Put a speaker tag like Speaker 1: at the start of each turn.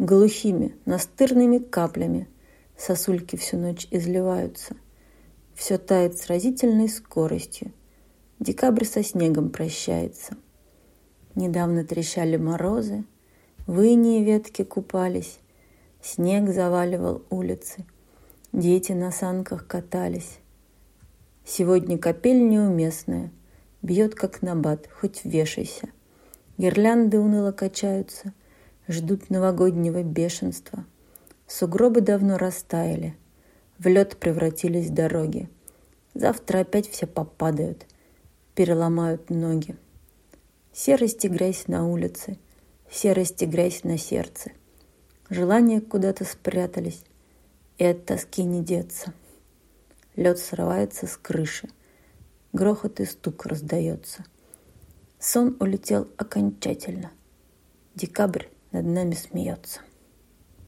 Speaker 1: Глухими, настырными каплями сосульки всю ночь изливаются. Все тает с разительной скоростью. Декабрь со снегом прощается. Недавно трещали морозы, в инии ветки купались, снег заваливал улицы, дети на санках катались. Сегодня капель неуместная, бьет как набат, хоть вешайся. Гирлянды уныло качаются, ждут новогоднего бешенства. Сугробы давно растаяли, в лед превратились дороги. Завтра опять все попадают, переломают ноги. Серость и грязь на улице, серость и грязь на сердце. Желания куда-то спрятались, и от тоски не деться. Лед срывается с крыши, грохот и стук раздается. Сон улетел окончательно. Декабрь над нами смеется.